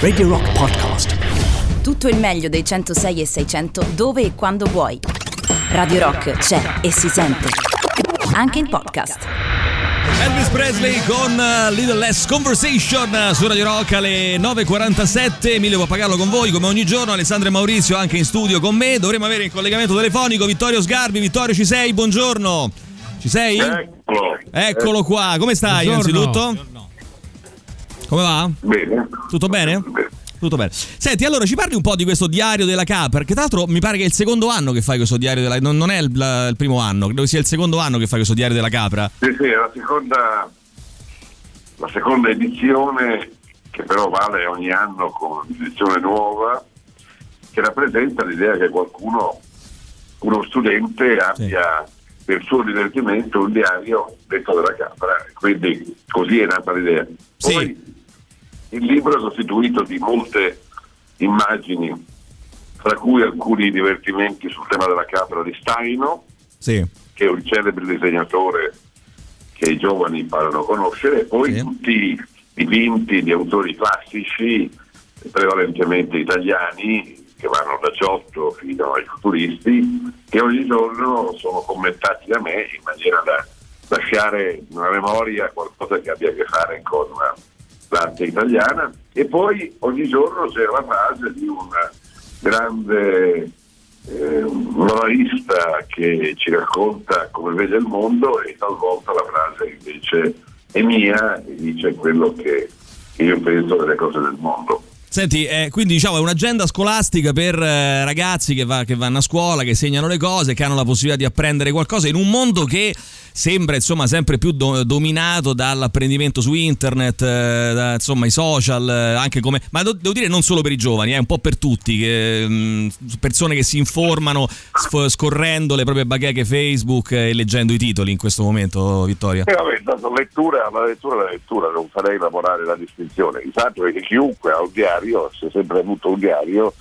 Radio Rock Podcast. Tutto il meglio dei 106 e 600 dove e quando vuoi. Radio Rock c'è e si sente. Anche in podcast. Elvis Presley con uh, Little Less Conversation uh, su Radio Rock alle 9.47. Emilio Pappagallo con voi come ogni giorno. Alessandro e Maurizio anche in studio con me. Dovremmo avere in collegamento telefonico Vittorio Sgarbi. Vittorio, ci sei? Buongiorno. Ci sei? Eccolo. Eccolo qua. Come stai Buongiorno. innanzitutto? Come va? Bene. Tutto bene? Tutto bene. Senti, allora ci parli un po' di questo diario della capra, perché tra l'altro mi pare che è il secondo anno che fai questo diario della non, non è il, la- il primo anno, credo sia il secondo anno che fai questo diario della capra. Sì, sì, è la seconda, la seconda edizione che però vale ogni anno con un'edizione nuova che rappresenta l'idea che qualcuno, uno studente abbia per suo divertimento un diario detto della capra. Quindi così è nata l'idea. Sì. Il libro è costituito di molte immagini, tra cui alcuni divertimenti sul tema della capra di Staino, Sì. che è un celebre disegnatore che i giovani imparano a conoscere, e poi Sì. tutti dipinti di autori classici, prevalentemente italiani, che vanno da Giotto fino ai futuristi, che ogni giorno sono commentati da me in maniera da lasciare nella memoria qualcosa che abbia a che fare con l'arte italiana e poi ogni giorno c'è la frase di un grande eh, moralista che ci racconta come vede il mondo e talvolta la frase invece è mia e dice quello che io penso delle cose del mondo. Senti, eh, quindi diciamo è un'agenda scolastica per eh, ragazzi che, va- che vanno a scuola, che segnano le cose, che hanno la possibilità di apprendere qualcosa in un mondo che sembra insomma sempre più do- dominato dall'apprendimento su internet, eh, da, insomma i social, eh, anche come... Ma do- devo dire non solo per i giovani, è un po' per tutti, che, mh, persone che si informano sf- scorrendo le proprie bacheche Facebook e leggendo i titoli in questo momento, Vittoria. E vabbè, tanto lettura, la lettura la lettura, non farei elaborare la distinzione. Il fatto è che chiunque ha un diario, si è sempre avuto un diario,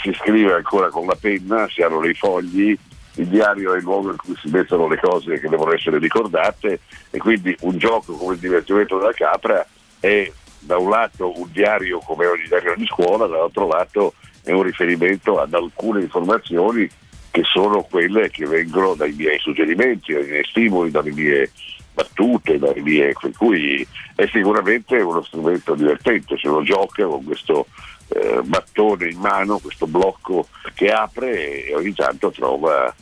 si scrive ancora con la penna, si hanno dei fogli, il diario è il luogo in cui si mettono le cose che devono essere ricordate e quindi un gioco come il divertimento della capra è da un lato un diario come ogni diario di scuola, dall'altro lato è un riferimento ad alcune informazioni che sono quelle che vengono dai miei suggerimenti, dai miei stimoli, dalle mie battute, dalle mie, per cui è sicuramente uno strumento divertente, se uno gioca con questo eh, mattone in mano, questo blocco che apre e ogni tanto trova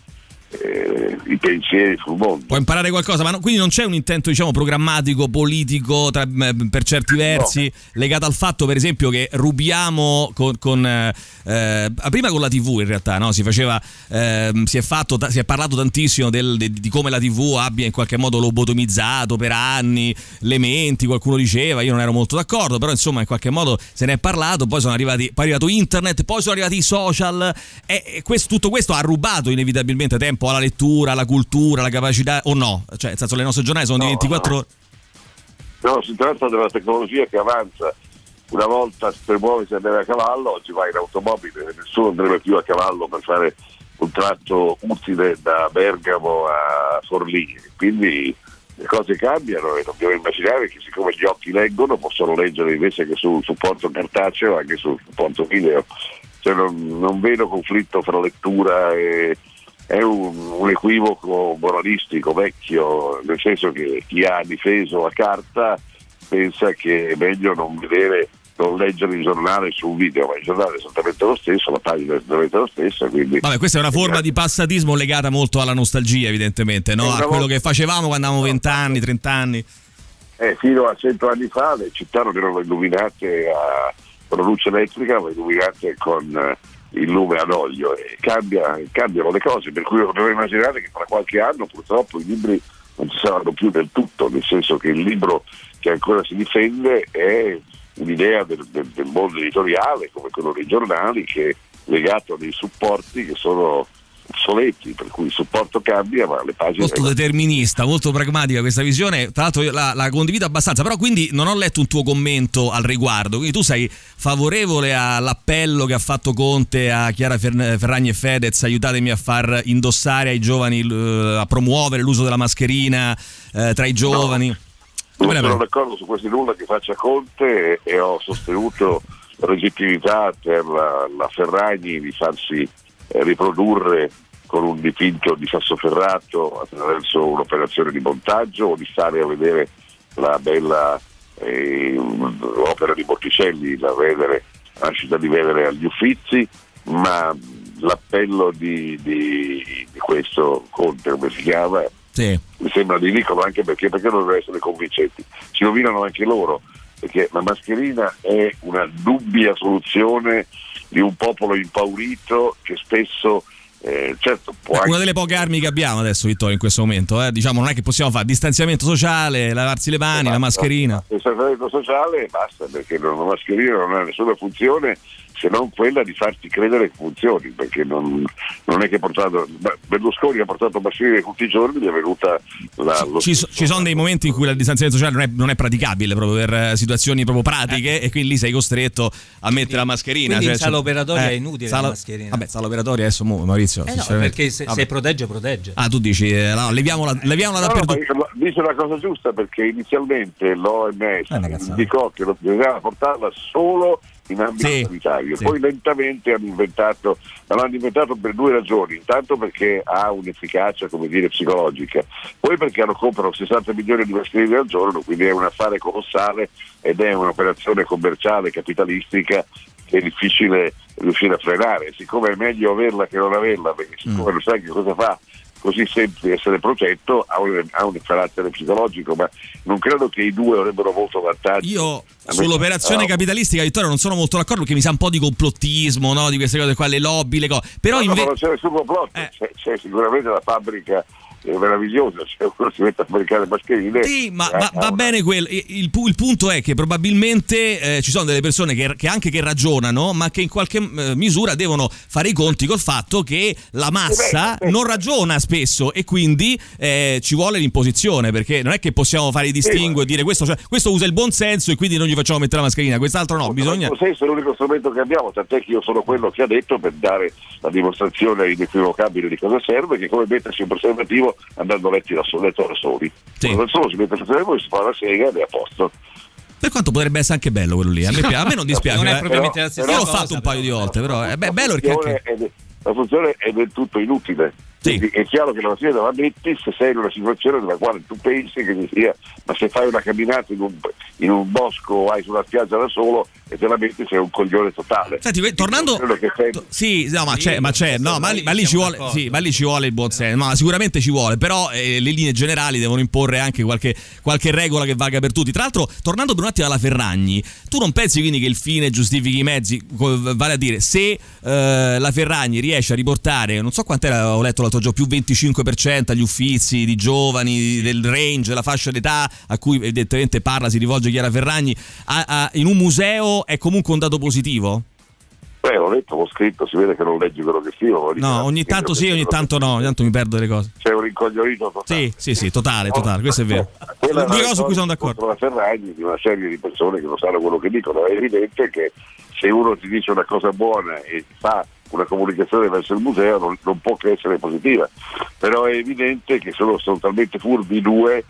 eh, i pensieri sul mondo. Può imparare qualcosa, ma no- quindi non c'è un intento, diciamo, programmatico, politico tra- per certi versi, legato al fatto, per esempio, che rubiamo con. con, eh, eh, prima con la TV, in realtà, no? Si faceva. ehm, si, è fatto, si è parlato tantissimo del- de- di come la TV abbia in qualche modo lobotomizzato per anni le menti, qualcuno diceva, io non ero molto d'accordo, però insomma, in qualche modo se ne è parlato. Poi sono arrivati, poi è arrivato internet, poi sono arrivati i social, e, e questo- tutto questo ha rubato inevitabilmente tempo alla lettura, alla cultura, alla capacità, o no? Cioè, nel senso, le nostre giornate sono di No, 24 no. ore. No, si tratta della tecnologia che avanza. Una volta per muoversi andare a cavallo, oggi vai in automobile, nessuno andrebbe più a cavallo per fare un tratto utile da Bergamo a Forlì. Quindi le cose cambiano e dobbiamo immaginare che siccome gli occhi leggono possono leggere invece che sul supporto cartaceo anche sul supporto video. Cioè non, non vedo conflitto fra lettura e è un, un equivoco moralistico vecchio, nel senso che chi ha difeso la carta pensa che è meglio non vedere, non leggere il giornale su un video, ma il giornale è esattamente lo stesso, la pagina è esattamente la stessa, quindi Vabbè, questa è una forma di passatismo legata molto alla nostalgia, evidentemente, no? Una A quello che facevamo quando avevamo No, 20 anni, 30 anni. Eh, fino a cento anni fa le città non erano illuminate a, con la luce elettrica, ma illuminate con eh, il lume ad olio e cambia- cambiano le cose, per cui dobbiamo immaginare che tra qualche anno purtroppo i libri non ci saranno più del tutto, nel senso che il libro che ancora si difende è un'idea del, del- del mondo editoriale, come quello dei giornali, che è legato a dei supporti che sono obsoleti, per cui il supporto cambia, ma le pagine... Molto determinista, molto pragmatica questa visione. Tra l'altro io la, la condivido abbastanza, però quindi non ho letto un tuo commento al riguardo. Quindi tu sei favorevole all'appello che ha fatto Conte a Chiara Fer- Ferragni e Fedez, aiutatemi a far indossare ai giovani, eh, a promuovere l'uso della mascherina eh, tra i giovani. Non sono d'accordo su questi nulla che faccia Conte e, ho sostenuto legittimità per la, la Ferragni di farsi eh, riprodurre con un dipinto di Sassoferrato attraverso un'operazione di montaggio o di stare a vedere la bella eh, opera di Botticelli, la, vedere, la nascita di vedere agli Uffizi, ma l'appello di, di, di questo Conte, come si chiama, sì. mi sembra ridicolo anche perché, perché non devono essere convincenti, si rovinano anche loro, perché la mascherina è una dubbia soluzione di un popolo impaurito che spesso eh, certo, una delle poche armi che abbiamo adesso, Vittorio, in questo momento. Eh? Diciamo, non è che possiamo fare distanziamento sociale, lavarsi le mani, esatto. la mascherina. Distanziamento sociale basta perché la mascherina non ha nessuna funzione se non quella di farti credere che funzioni, perché non, non è che portato, Berlusconi ha portato mascherine tutti i giorni, gli è venuta la... Ci, ci, ci, sono dei momenti in cui il distanziamento sociale non è, non è praticabile proprio per eh, situazioni proprio pratiche eh. e quindi lì sei costretto a mettere quindi, la mascherina. Quindi cioè, in sala operatoria eh, è inutile sala, la mascherina. Vabbè, sala operatoria adesso Maurizio, eh no, perché se, se, protegge protegge. Ah, tu dici, eh, no, leviamola, leviamola no, dappertutto. No, dice la cosa giusta perché inizialmente l'OMS indicò che bisognava portarla solo in ambito sì, sanitario. Sì. Poi lentamente hanno inventato, l'hanno inventato per due ragioni, intanto perché ha un'efficacia come dire psicologica, poi perché hanno comprano 60 milioni di mascherine al giorno, quindi è un affare colossale ed è un'operazione commerciale, capitalistica che è difficile riuscire a frenare. Siccome è meglio averla che non averla, perché siccome mm. lo sai che cosa fa così semplice essere protetto ha un, ha un, carattere psicologico, ma non credo che i due avrebbero molto vantaggio. Io sull'operazione no. capitalistica, Vittorio, non sono molto d'accordo perché mi sa un po' di complottismo, no? di queste cose qua, le lobby, le cose. Però no, inve- no, non c'è nessun complotto, eh. c'è, c'è sicuramente la fabbrica è meraviglioso, cioè uno si mette a fabbricare mascherine. Sì, ma, ma va bene quello. Il, il, il, punto è che probabilmente eh, ci sono delle persone che, che, anche che ragionano, ma che in qualche eh, misura devono fare i conti col fatto che la massa beh, non ragiona spesso e quindi eh, ci vuole l'imposizione, perché non è che possiamo fare i distinguo e dire questo, cioè, questo, usa il buon senso e quindi non gli facciamo mettere la mascherina, quest'altro no, bisogna... Il buon senso è l'unico strumento che abbiamo, tant'è che io sono quello che ha detto per dare la dimostrazione inequivocabile di cosa serve, che come mettersi un preservativo andando letti da, soli, letto da soli. Sì. Da solo si mette a voi, si fa la sega ed è a posto. Per quanto potrebbe essere anche bello quello lì, a me, a me non dispiace. non è eh. propriamente però, la stessa Io l'ho fatto un paio di volte, però è bello perché. Anche... La funzione è del tutto inutile sì. è chiaro che la mattina te la metti se sei in una situazione nella quale tu pensi che ci sia, ma se fai una camminata in un, in un bosco o hai sulla spiaggia da solo e te la metti sei un coglione totale. Senti, tornando... To- sì, no, ma c'è, ma c'è, no, ma lì, ma lì ci vuole, sì, ma lì ci vuole il buon senso, ma sicuramente ci vuole, però eh, le linee generali devono imporre anche qualche, qualche regola che valga per tutti. Tra l'altro, tornando per un attimo alla Ferragni, tu non pensi quindi che il fine giustifichi i mezzi, vale a dire, se eh, la Ferragni riesce a riportare, non so quant'era, ho letto l'altro giorno, più 25% agli uffizi di giovani, del range, la fascia d'età a cui evidentemente parla, si rivolge Chiara Ferragni, a, a, in un museo è comunque un dato positivo? Beh, ho letto, ho scritto, si vede che non leggi quello che scrivo. No, ogni tanto sì, ogni tanto no, ogni tanto mi perdo delle cose. C'è un rincoglionito totale. Sì, sì, sì, totale, totale, questo è vero. Quella Due cose su cui sono d'accordo. la Ferragni di una serie di persone che non sanno quello che dicono, è evidente che se uno ti dice una cosa buona e fa una comunicazione verso il museo non, non può che essere positiva, però è evidente che sono, sono talmente furbi i due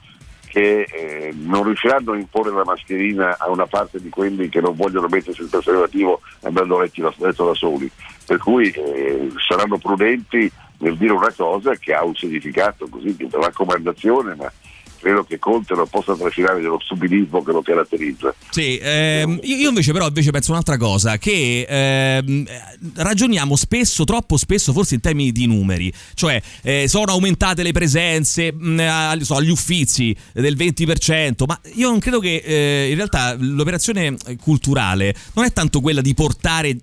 che eh, non riusciranno a imporre la mascherina a una parte di quelli che non vogliono mettersi il preservativo andando a letto da soli, per cui eh, saranno prudenti nel dire una cosa che ha un significato così di raccomandazione, ma credo che Conte non possa trascinare dello stupidismo che lo caratterizza. Sì, ehm, io invece però invece penso un'altra cosa, che ehm, ragioniamo spesso, troppo spesso, forse in termini di numeri, cioè eh, sono aumentate le presenze mh, mm, so, agli uffizi del 20%, ma io non credo che eh, in realtà l'operazione culturale non è tanto quella di portare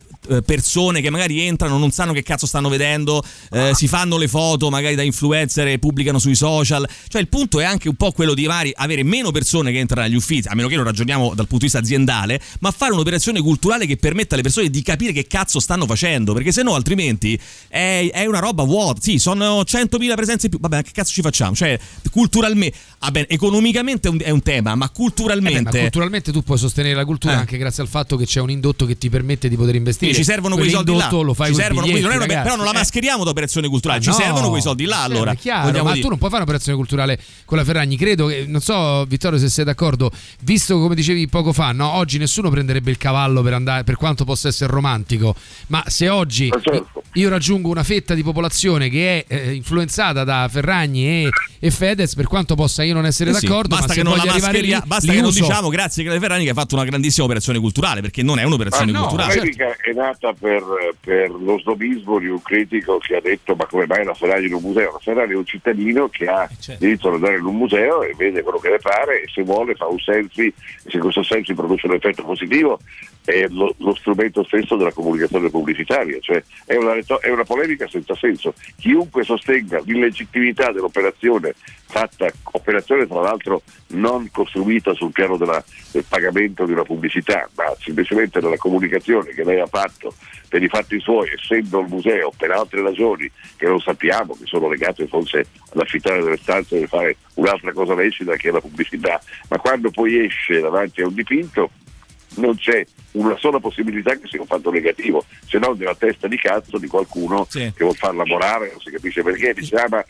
persone che magari entrano, non sanno che cazzo stanno vedendo, eh, si fanno le foto magari da influencer e pubblicano sui social. Cioè il punto è anche un po' quello di magari avere meno persone che entrano agli uffizi, a meno che non ragioniamo dal punto di vista aziendale, ma fare un'operazione culturale che permetta alle persone di capire che cazzo stanno facendo, perché se no altrimenti è, è una roba vuota. Sì, sono 100.000 presenze in più, vabbè, che cazzo ci facciamo? Cioè, culturalmente, vabbè, economicamente è un, è un tema, ma culturalmente... Eh beh, ma culturalmente tu puoi sostenere la cultura eh. anche grazie al fatto che c'è un indotto che ti permette di poter investire ci servono quei soldi là. Lo fai ci servono, biglietti, non è una, però non la mascheriamo da operazione culturale, ci no. servono quei soldi là allora. è chiaro, ma dire. tu non puoi fare un'operazione culturale con la Ferragni. Credo che, non so, Vittorio, se sei d'accordo, visto come dicevi poco fa, no? oggi nessuno prenderebbe il cavallo per andare, per quanto possa essere romantico. Ma se oggi certo. io raggiungo una fetta di popolazione che è eh, influenzata da Ferragni e, e Fedez, per quanto possa io non essere Eh sì, d'accordo, basta ma che non la arrivare lì, basta che non diciamo grazie a Ferrani che ha fatto una grandissima operazione culturale, perché non è un'operazione Ah, no, culturale. certo. La polemica è nata per, per lo snobismo di un critico che ha detto ma come mai la Ferrari in un museo? La Ferrari è un cittadino che ha certo. diritto ad andare in un museo e vede quello che le pare e se vuole fa un selfie e se questo selfie produce un effetto positivo è lo, lo strumento stesso della comunicazione pubblicitaria, cioè è una, è una polemica senza senso. Chiunque sostenga l'illegittimità dell'operazione fatta, operazione tra l'altro non costruita sul piano della- del pagamento di una pubblicità, ma semplicemente della comunicazione che lei ha fatto per i fatti suoi, essendo il museo per altre ragioni che non sappiamo, che sono legate forse all'affittare delle stanze e fare un'altra cosa lecita che è la pubblicità, ma quando poi esce davanti a un dipinto non c'è una sola possibilità che sia un fatto negativo, se no nella testa di cazzo di qualcuno Sì. che vuol farla lavorare, non si capisce perché, dice ah ma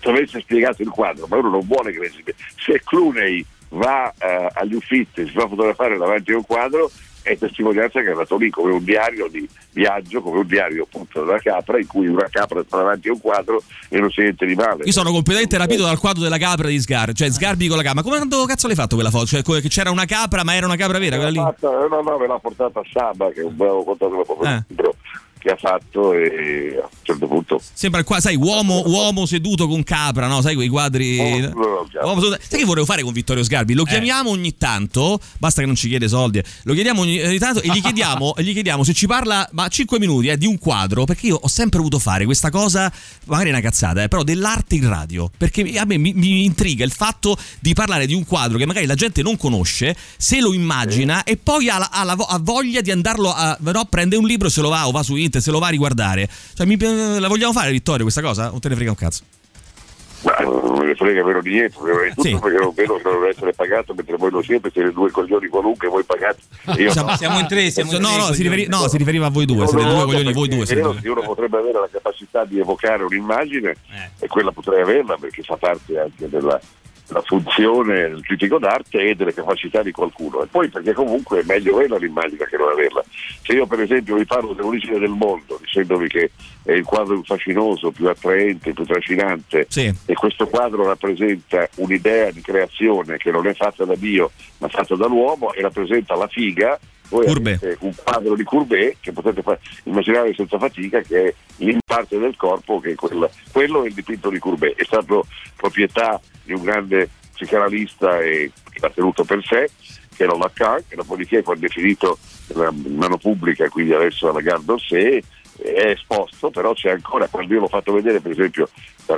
se avesse spiegato il quadro, ma uno non vuole che si se Clooney va eh, agli uffizi, si fa fotografare davanti a un quadro, è testimonianza che è andato lì come un diario di viaggio, come un diario appunto della capra, in cui una capra sta davanti a un quadro e non si niente di male. Io sono completamente rapito dal quadro della capra di Sgar, cioè Sgarbi con la capra. Ma come quando cazzo l'hai fatto quella foto? Cioè, che c'era una capra, ma era una capra vera quella lì? Fatta- no, no, me l'ha portata Saba, che è un bravo contatore proprio Eh. libro che ha fatto e a un certo punto Sembra qua, sai, uomo, uomo seduto con capra, no? Sai quei quadri. Oh, no, Sai che volevo fare con Vittorio Sgarbi? Lo chiamiamo ogni tanto, basta che non ci chiede soldi. Lo chiediamo ogni, ogni tanto e gli chiediamo, e gli chiediamo se ci parla, ma 5 minuti eh, di un quadro, perché io ho sempre voluto fare questa cosa, magari è una cazzata, eh, però dell'arte in radio. Perché a me mi, mi intriga il fatto di parlare di un quadro che magari la gente non conosce, se lo immagina e poi ha, la- ha la ha voglia di andarlo a. No, prende un libro, se lo va o va su internet, se lo va a riguardare. Cioè, mi- la vogliamo fare, Vittorio, questa cosa? Non te ne frega un cazzo. Ma non me ne frega vero di niente, tutto Sì. perché non vedo che deve essere pagato mentre voi lo siete, siete due coglioni qualunque, voi pagate. Io Siamo- no. Siamo in tre, siamo in No, tre. no, si, riferi- no, si riferiva a voi due, Non siete lo due coglioni, voi due. vero che uno potrebbe avere la capacità di evocare un'immagine Eh. e quella potrei averla perché fa parte anche della, della funzione del critico d'arte e delle capacità di qualcuno. E poi perché comunque è meglio averla l'immagine che non averla. Se io per esempio vi parlo dell'origine del mondo, dicendovi che è il quadro più fascinoso, più attraente, più trascinante, Sì. e questo quadro rappresenta un'idea di creazione che non è fatta da Dio ma fatta dall'uomo e rappresenta la figa voi avete un quadro di Courbet che potete fa- immaginare senza fatica che è l'imparte del corpo che è quella- quello è il dipinto di Courbet è stato proprietà di un grande psicanalista e che l'ha tenuto per sé che era Lacan che dopodiché quando è finito nella mano pubblica quindi adesso alla Gare d'Orsay è esposto, però c'è ancora, quando io l'ho fatto vedere per esempio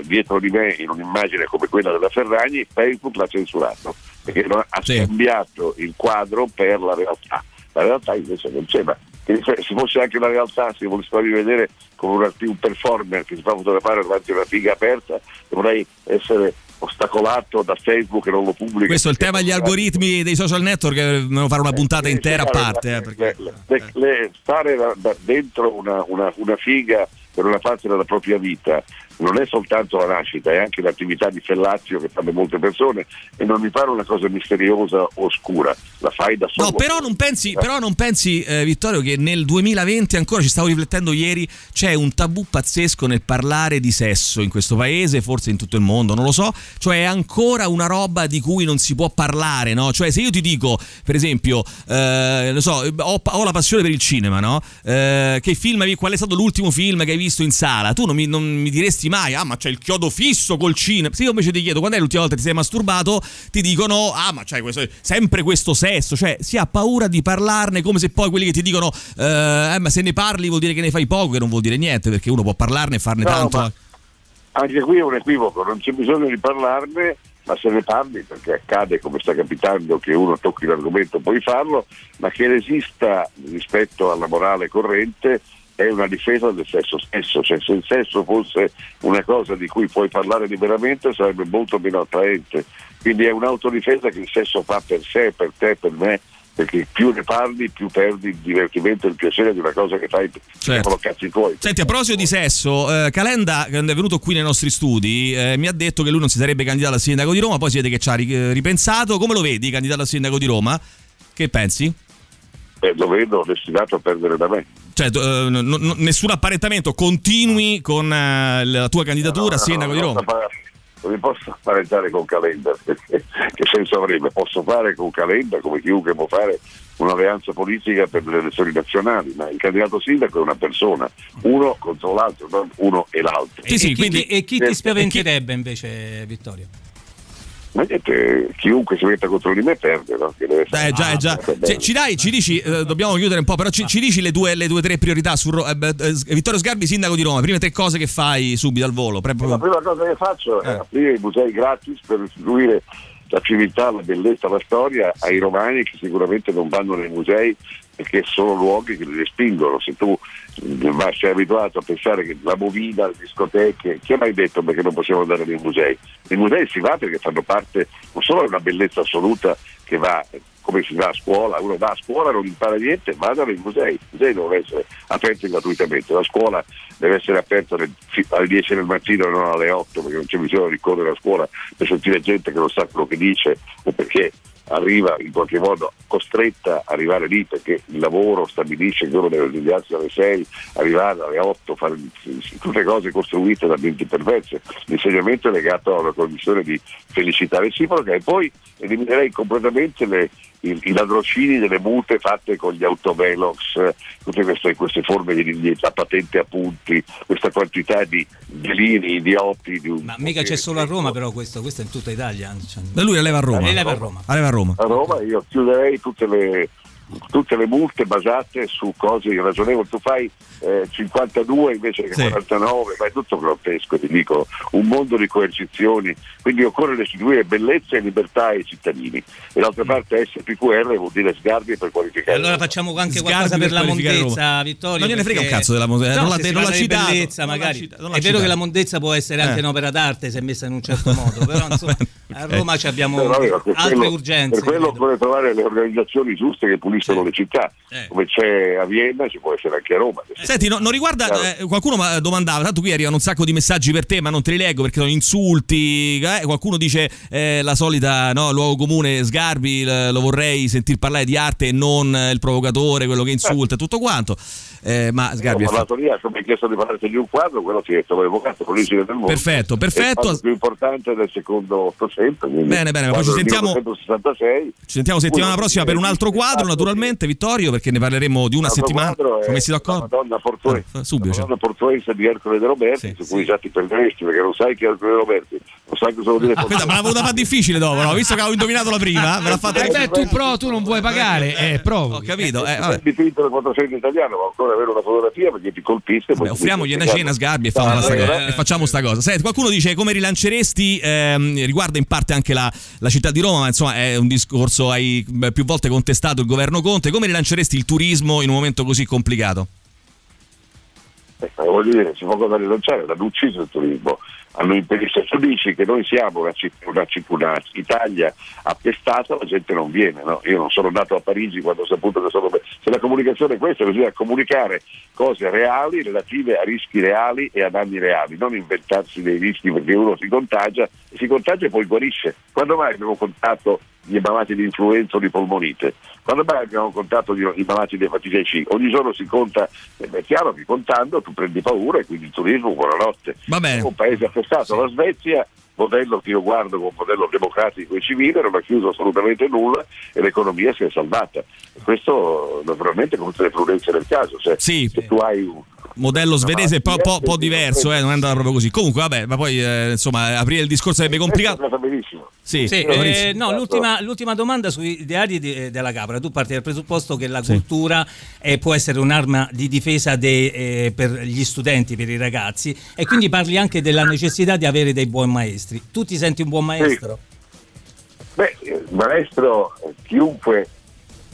dietro di me in un'immagine come quella della Ferragni, Facebook l'ha censurato, perché ha Sì. scambiato il quadro per la realtà. La realtà invece non c'è, ma se se fosse anche la realtà, se volessi farvi vedere come un, un performer che si fa fotografare davanti a una figa aperta, dovrei essere ostacolato da Facebook e non lo pubblico. Questo è il tema degli algoritmi dei social network, eh, devo fare una puntata Eh, intera a sì, parte. eh, le- perché- le- le- stare dentro una, una- una figa per una parte della propria vita non è soltanto la nascita, è anche l'attività di fellazio che fanno molte persone e non mi pare una cosa misteriosa o oscura, la fai da solo. No, però non pensi, però non pensi eh, Vittorio, che nel 2020 ancora ci stavo riflettendo ieri, c'è un tabù pazzesco nel parlare di sesso in questo paese, forse in tutto il mondo, non lo so, cioè è ancora una roba di cui non si può parlare, no? Cioè se io ti dico, per esempio, eh, lo so, ho, ho la passione per il cinema, no? Eh, che film qual è stato l'ultimo film che hai visto in sala? Tu non mi, non mi diresti mai, ah ma c'è il chiodo fisso col cinema. Se io invece ti chiedo quando è l'ultima volta che ti sei masturbato, ti dicono, ah ma c'è questo, sempre questo sesso, cioè si ha paura di parlarne come se poi quelli che ti dicono, eh, eh, ma se ne parli vuol dire che ne fai poco, che non vuol dire niente, perché uno può parlarne e farne No, tanto. Anche qui è un equivoco, non c'è bisogno di parlarne, ma se ne parli perché accade come sta capitando che uno tocchi l'argomento puoi farlo, ma che resista rispetto alla morale corrente è una difesa del sesso stesso, cioè se il sesso fosse una cosa di cui puoi parlare liberamente sarebbe molto meno attraente, quindi è un'autodifesa che il sesso fa per sé, per te, per me perché più ne parli più perdi il divertimento e il piacere di una cosa che fai Certo. per cazzi tuoi. Senti, a proposito di sesso, eh, Calenda, quando è venuto qui nei nostri studi, eh, mi ha detto che lui non si sarebbe candidato al sindaco di Roma, poi si vede che ci ha eh, ripensato. Come lo vedi, candidato al sindaco di Roma? Che pensi? Eh, lo vedo destinato a perdere da me. Cioè, eh, n- n- nessun apparentamento, continui con eh, la tua candidatura a sindaco di non Roma. Non mi posso apparenare con Calenda, perché che senso avrebbe? Posso fare con Calenda, come chiunque può fare, un'alleanza politica per le elezioni nazionali, ma il candidato sindaco è una persona, uno contro l'altro, non uno e l'altro. Sì, sì, e, chi, quindi- e chi ti spaventerebbe invece, Vittorio? Ma niente, chiunque si metta contro di me perde, no? Che deve Eh già, eh già. perde Ci, ci dai, ci dici, eh, dobbiamo chiudere un po', però ci, ci dici le tue, le tue tre priorità su eh, beh, eh, Vittorio Sgarbi, sindaco di Roma, prime tre cose che fai subito al volo. Pre- La prima cosa che faccio è Eh. aprire i musei gratis per restituire la civiltà, la bellezza, la storia ai romani che sicuramente non vanno nei musei perché sono luoghi che li respingono. Se tu eh, sei abituato a pensare che la movida, le discoteche, chi ha mai detto perché non possiamo andare nei musei? Nei musei si va perché fanno parte non solo di una bellezza assoluta che va come si va a scuola, uno va a scuola, non impara niente, vada nei musei, i musei devono essere aperti gratuitamente, la scuola deve essere aperta alle 10 del mattino e non alle 8 perché non c'è bisogno di correre a scuola per sentire gente che non sa quello che dice o perché arriva in qualche modo costretta a arrivare lì perché il lavoro stabilisce che uno deve svegliarsi alle 6, arrivare alle 8, fare tutte cose costruite da menti perverse. L'insegnamento è legato a una condizione di felicità reciproca e poi eliminerei completamente le- i, i ladrocini delle multe fatte con gli autovelox, eh, tutte queste, queste forme di, di la patente a punti, questa quantità di deliri idioti. Di un- Ma mica c'è solo a Roma però questo, questo è in tutta Italia. cioè- Da lui leva a Roma. Lei leva a Roma. La leva a Roma. a Roma io chiuderei tutte le, tutte le multe basate su cose irragionevoli. Tu fai eh, 52 invece che Sì. 49, ma è tutto grottesco, ti dico, un mondo di coercizioni. Quindi occorre restituire bellezza e libertà ai cittadini. E d'altra parte SPQR vuol dire sgarbi per E qualificare. allora facciamo anche Sgarbi qualcosa per per la mondezza, Roma. Vittorio. Non gliene frega un cazzo della mondezza, No, non si non di citato, bellezza, non magari. cita- non l'ha è vero che la mondezza può essere anche Eh. un'opera d'arte se messa in un certo modo, però insomma, a Roma ci abbiamo Eh, vabbè, ma per altre quello- urgenze. Per quello credo. occorre trovare le organizzazioni giuste che puliscono Sì. le città, Eh. come c'è a Vienna, ci può essere anche a Roma. Senti, no- non riguarda. Eh, qualcuno mi domandava, tanto qui arrivano un sacco di messaggi per te, ma non te li leggo perché sono insulti. eh, qualcuno dice eh, la solita no, luogo comune Sgarbi, lo vorrei sentir parlare di arte e non eh, il provocatore, quello che insulta, tutto quanto. Eh, ma Sgarbi ho parlato lì, come chiesto di parlarti di un quadro, quello ti ho detto, avevo fatto l'origine del mondo. Perfetto, perfetto. È il più importante del secondo Ottocento. Bene, bene, poi ci sentiamo- 1966. Ci sentiamo settimana prossima per un altro quadro, sì. naturalmente, Vittorio, perché ne parleremo di una settimana. Siamo messi d'accordo? Madonna Portuense, Ah, subito, cioè. Madonna Portuense di Ercole De Roberti, Sì, su sì. cui già ti perderesti perché non sai chi è Ercole De Roberti, non sai cosa vuol dire Ah, Aspetta, me l'ha voluta fare difficile dopo, no? visto che avevo indovinato la prima, me l'ha fatta Eh beh, tu pro, tu non vuoi pagare, eh, provo. Ho capito, eh, È vabbè. dipinto nel 400 italiano, ma ancora avere una fotografia perché ti colpisce. Beh, offriamogli una cena a Sgarbi e, facciamo sta cosa- e facciamo sta cosa. Senti, qualcuno dice come rilanceresti, ehm, riguarda in parte anche la, la città di Roma, ma insomma è un discorso, hai più volte contestato il governo Conte, come rilanceresti il turismo in un momento così complicato? Eh, voglio dire, si può cosa rilanciare, l'hanno ucciso il turismo, hanno impedito. Se tu dici che noi siamo una, una, una Italia appestata, la gente non viene. No? Io non sono andato a Parigi quando ho saputo che sono. Se la comunicazione è questa, bisogna comunicare cose reali relative a rischi reali e a danni reali, non inventarsi dei rischi perché uno si contagia e si contagia e poi guarisce. Quando mai abbiamo contato gli malati di influenza o di polmonite? Quando mai abbiamo contato i malati di epatite C? Ogni giorno si conta, eh, è chiaro che contando tu prendi paura e quindi il turismo, buonanotte. Va bene. È un paese appestato, la Svezia, modello che io guardo come modello democratico e civile, non ha chiuso assolutamente nulla e l'economia si è salvata. Questo naturalmente con tutte le prudenze del caso. Cioè, Sì. Se tu hai un, Modello svedese è un po', po'- po' Sì, diverso, eh, non è andata proprio così. Comunque, vabbè, ma poi eh, insomma, aprire il discorso sarebbe È complicato. andata benissimo. Sì, Sì, eh, benissimo. no, l'ultima, l'ultima domanda sui ideali di- eh, della Capra. Tu parti dal presupposto che la cultura eh, può essere un'arma di difesa de- eh, per gli studenti, per i ragazzi, e quindi parli anche della necessità di avere dei buoni maestri. Tu ti senti un buon maestro? Beh, il maestro, chiunque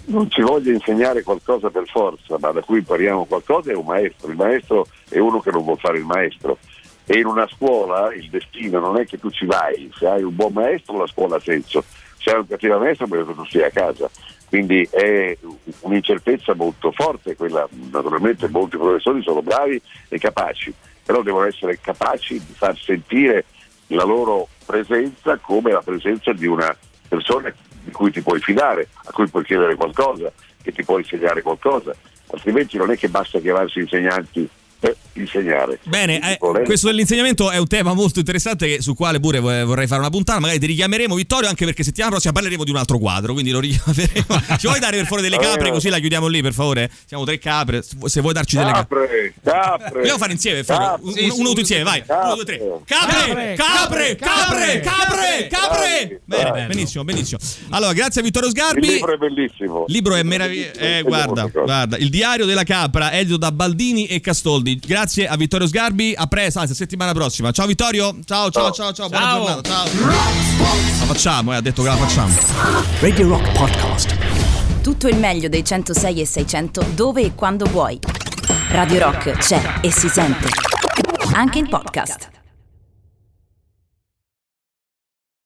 non ci voglia insegnare qualcosa per forza, ma da cui impariamo qualcosa, è un maestro. Il maestro è uno che non vuol fare il maestro. E in una scuola il destino non è che tu ci vai, se hai un buon maestro la scuola ha senso, se hai un cattivo maestro che tu stia a casa. quindi è un'incertezza molto forte quella, naturalmente molti professori sono bravi e capaci, però devono essere capaci di far sentire la loro presenza come la presenza di una persona cui ti puoi fidare, a cui puoi chiedere qualcosa, che ti può insegnare qualcosa, altrimenti non è che basta chiamarsi insegnanti per insegnare. Bene, eh, questo dell'insegnamento è un tema molto interessante che, sul quale pure vorrei fare una puntata, magari ti richiameremo Vittorio anche perché settimana prossima parleremo di un altro quadro, quindi lo richiameremo. Ci vuoi dare per fuori delle capre così la chiudiamo lì per favore? Siamo tre capre, se vuoi darci delle capre. Capre, Vogliamo fare insieme, capre. uno, sì, uno, insieme, vai. Capre. Uno, due, tre. Capre, capre, capre, capre, capre. Bene, benissimo, benissimo. Allora, grazie a Vittorio Sgarbi. Il libro è bellissimo. Il libro è meraviglioso. Eh, guarda, guarda, il diario della capra, edito da Baldini e Castoldi grazie a Vittorio Sgarbi. A presto, anzi, settimana prossima. Ciao Vittorio. Ciao, ciao, ciao, ciao. Buona ciao. giornata. Ciao. La facciamo, eh, ha detto che la facciamo. Radio Rock Podcast. Tutto il meglio dei 106 e 600 dove e quando vuoi. Radio Rock c'è e si sente. Anche in podcast.